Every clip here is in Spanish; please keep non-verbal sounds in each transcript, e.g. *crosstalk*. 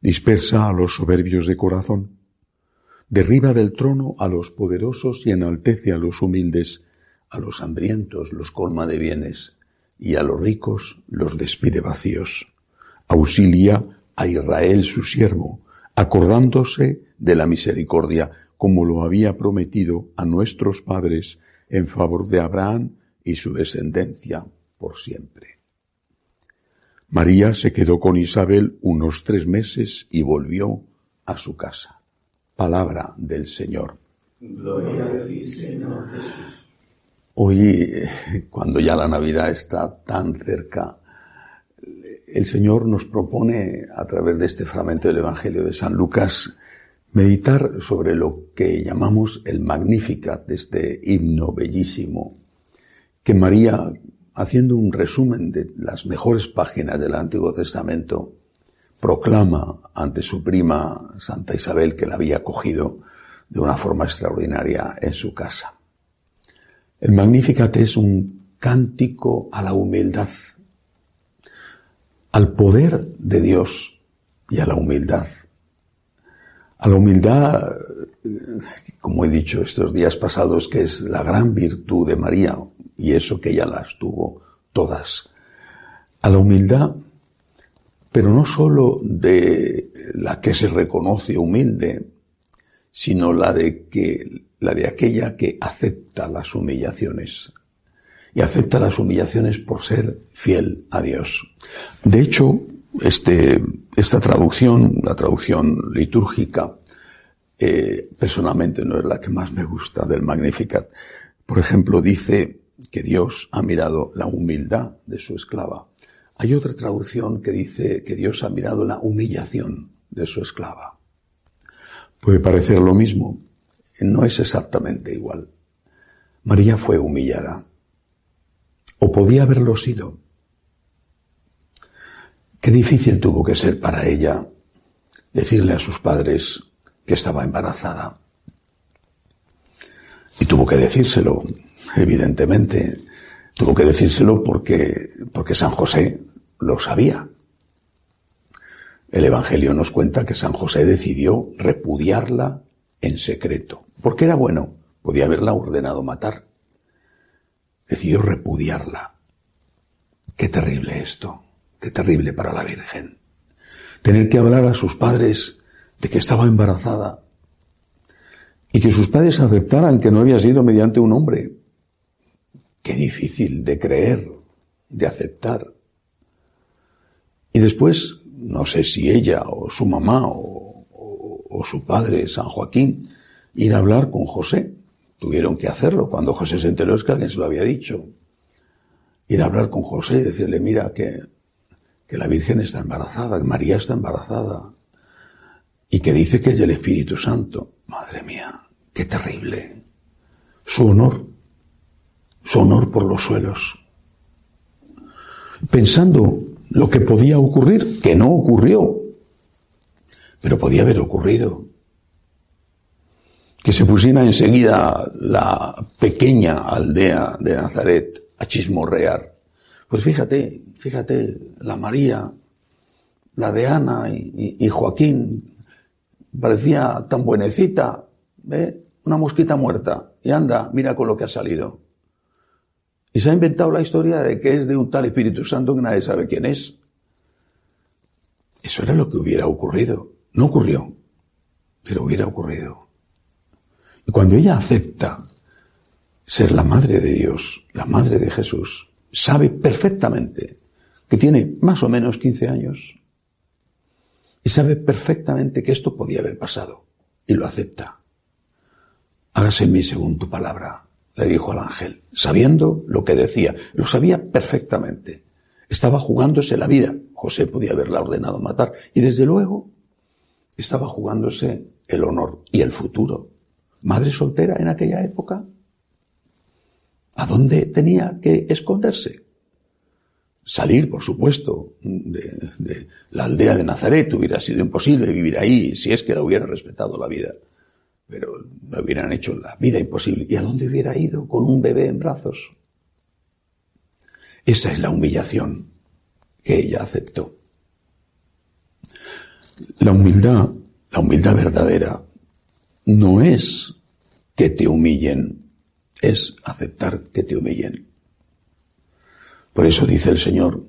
dispersa a los soberbios de corazón, derriba del trono a los poderosos y enaltece a los humildes, a los hambrientos los colma de bienes, y a los ricos los despide vacíos. Auxilia a Israel su siervo, acordándose de la misericordia, como lo había prometido a nuestros padres en favor de Abraham y su descendencia por siempre. María se quedó con Isabel unos tres meses y volvió a su casa. Palabra del Señor. Gloria a ti, Señor Jesús. Hoy, cuando ya la Navidad está tan cerca, el Señor nos propone, a través de este fragmento del Evangelio de San Lucas, meditar sobre lo que llamamos el Magnificat, de este himno bellísimo, que María, haciendo un resumen de las mejores páginas del Antiguo Testamento, proclama ante su prima Santa Isabel que la había acogido de una forma extraordinaria en su casa. El Magnificat es un cántico a la humildad, al poder de Dios y a la humildad a la humildad, como he dicho estos días pasados, que es la gran virtud de María, y eso que ella las tuvo todas. A la humildad, pero no sólo de la que se reconoce humilde, sino la de que, la de aquella que acepta las humillaciones. Y acepta las humillaciones por ser fiel a Dios. De hecho, este, esta traducción, la traducción litúrgica, eh, personalmente no es la que más me gusta del Magnificat. Por ejemplo, dice que Dios ha mirado la humildad de su esclava. Hay otra traducción que dice que Dios ha mirado la humillación de su esclava. Puede parecer lo mismo, no es exactamente igual. María fue humillada, o podía haberlo sido. Qué difícil tuvo que ser para ella decirle a sus padres que estaba embarazada. Y tuvo que decírselo, evidentemente. Tuvo que decírselo porque, porque San José lo sabía. El Evangelio nos cuenta que San José decidió repudiarla en secreto. Porque era bueno, podía haberla ordenado matar. Decidió repudiarla. Qué terrible esto. Qué terrible para la Virgen. Tener que hablar a sus padres de que estaba embarazada y que sus padres aceptaran que no había sido mediante un hombre. Qué difícil de creer, de aceptar. Y después, no sé si ella o su mamá o, su padre, San Joaquín, ir a hablar con José. Tuvieron que hacerlo cuando José se enteró es que alguien se lo había dicho. Ir a hablar con José y decirle, mira, que que la Virgen está embarazada, que María está embarazada, y que dice que es del Espíritu Santo. Madre mía, qué terrible. Su honor, su honor por los suelos. Pensando lo que podía ocurrir, que no ocurrió, pero podía haber ocurrido. Que se pusiera enseguida la pequeña aldea de Nazaret a chismorrear pues fíjate, fíjate, la María, la de Ana y, Joaquín, parecía tan buenecita, ¿ve? Una mosquita muerta. Y anda, mira con lo que ha salido. Y se ha inventado la historia de que es de un tal Espíritu Santo que nadie sabe quién es. Eso era lo que hubiera ocurrido. No ocurrió, pero hubiera ocurrido. Y cuando ella acepta ser la madre de Dios, la madre de Jesús, sabe perfectamente que tiene más o menos 15 años y sabe perfectamente que esto podía haber pasado y lo acepta. Hágase en mí según tu palabra, le dijo al ángel, sabiendo lo que decía. Lo sabía perfectamente. Estaba jugándose la vida. José podía haberla ordenado matar. Y desde luego, estaba jugándose el honor y el futuro. Madre soltera en aquella época. ¿A dónde tenía que esconderse? Salir, por supuesto, de, la aldea de Nazaret hubiera sido imposible vivir ahí si es que la hubiera respetado la vida. Pero me hubieran hecho la vida imposible. ¿Y a dónde hubiera ido con un bebé en brazos? Esa es la humillación que ella aceptó. La humildad, la humildad verdadera, no es que te humillen, es aceptar que te humillen. Por eso dice el Señor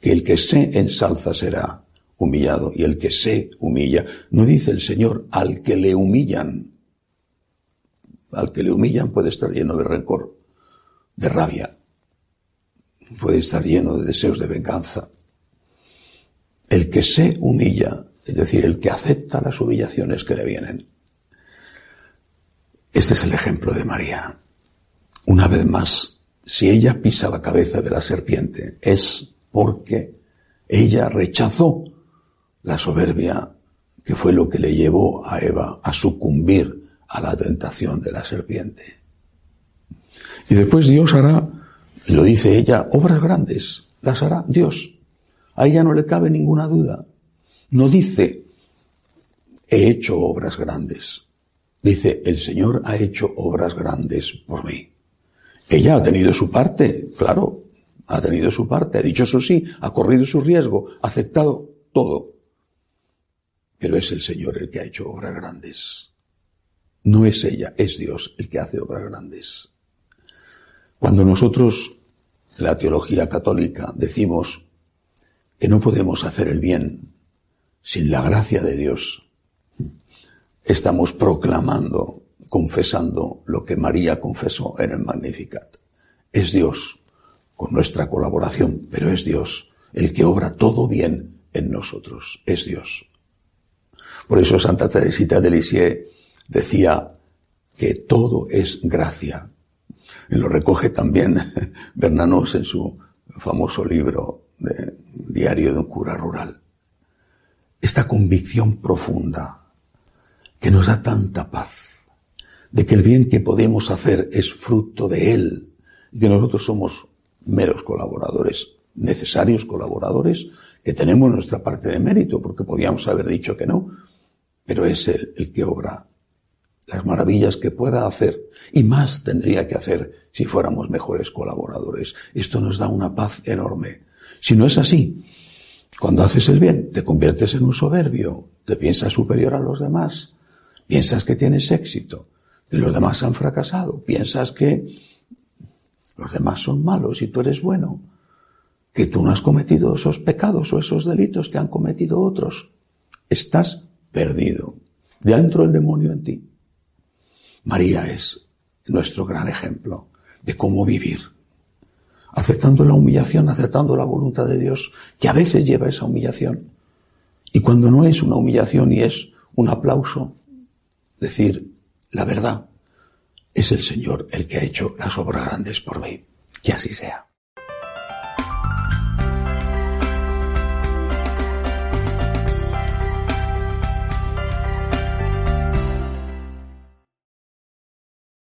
que el que se ensalza será humillado y el que se humilla. No dice el Señor al que le humillan. Al que le humillan puede estar lleno de rencor, de rabia, puede estar lleno de deseos de venganza. El que se humilla, es decir, el que acepta las humillaciones que le vienen. Este es el ejemplo de María. Una vez más, si ella pisa la cabeza de la serpiente, es porque ella rechazó la soberbia que fue lo que le llevó a Eva a sucumbir a la tentación de la serpiente. Y después Dios hará y lo dice ella, obras grandes las hará Dios. A ella no le cabe ninguna duda. No dice, he hecho obras grandes. Dice, el Señor ha hecho obras grandes por mí. Ella ha tenido su parte, claro, ha tenido su parte, ha dicho eso sí, ha corrido su riesgo, ha aceptado todo. Pero es el Señor el que ha hecho obras grandes. No es ella, es Dios el que hace obras grandes. Cuando nosotros, la teología católica, decimos que no podemos hacer el bien sin la gracia de Dios, estamos proclamando, confesando lo que María confesó en el Magnificat. Es Dios, con nuestra colaboración, pero es Dios el que obra todo bien en nosotros. Es Dios. Por eso Santa Teresita de Lisieux decía que todo es gracia, lo recoge también *laughs* Bernanos en su famoso libro de Diario de un cura rural. Esta convicción profunda que nos da tanta paz de que el bien que podemos hacer es fruto de Él y que nosotros somos meros colaboradores, necesarios colaboradores, que tenemos nuestra parte de mérito, porque podíamos haber dicho que no, pero es Él el que obra las maravillas que pueda hacer y más tendría que hacer si fuéramos mejores colaboradores. Esto nos da una paz enorme. Si no es así, cuando haces el bien, te conviertes en un soberbio, te piensas superior a los demás, piensas que tienes éxito, que los demás han fracasado, piensas que los demás son malos y tú eres bueno, que tú no has cometido esos pecados o esos delitos que han cometido otros. Estás perdido. Ya entró el demonio en ti. María es nuestro gran ejemplo de cómo vivir. Aceptando la humillación, aceptando la voluntad de Dios, que a veces lleva esa humillación. Y cuando no es una humillación y es un aplauso, decir la verdad, es el Señor el que ha hecho las obras grandes por mí. Que así sea.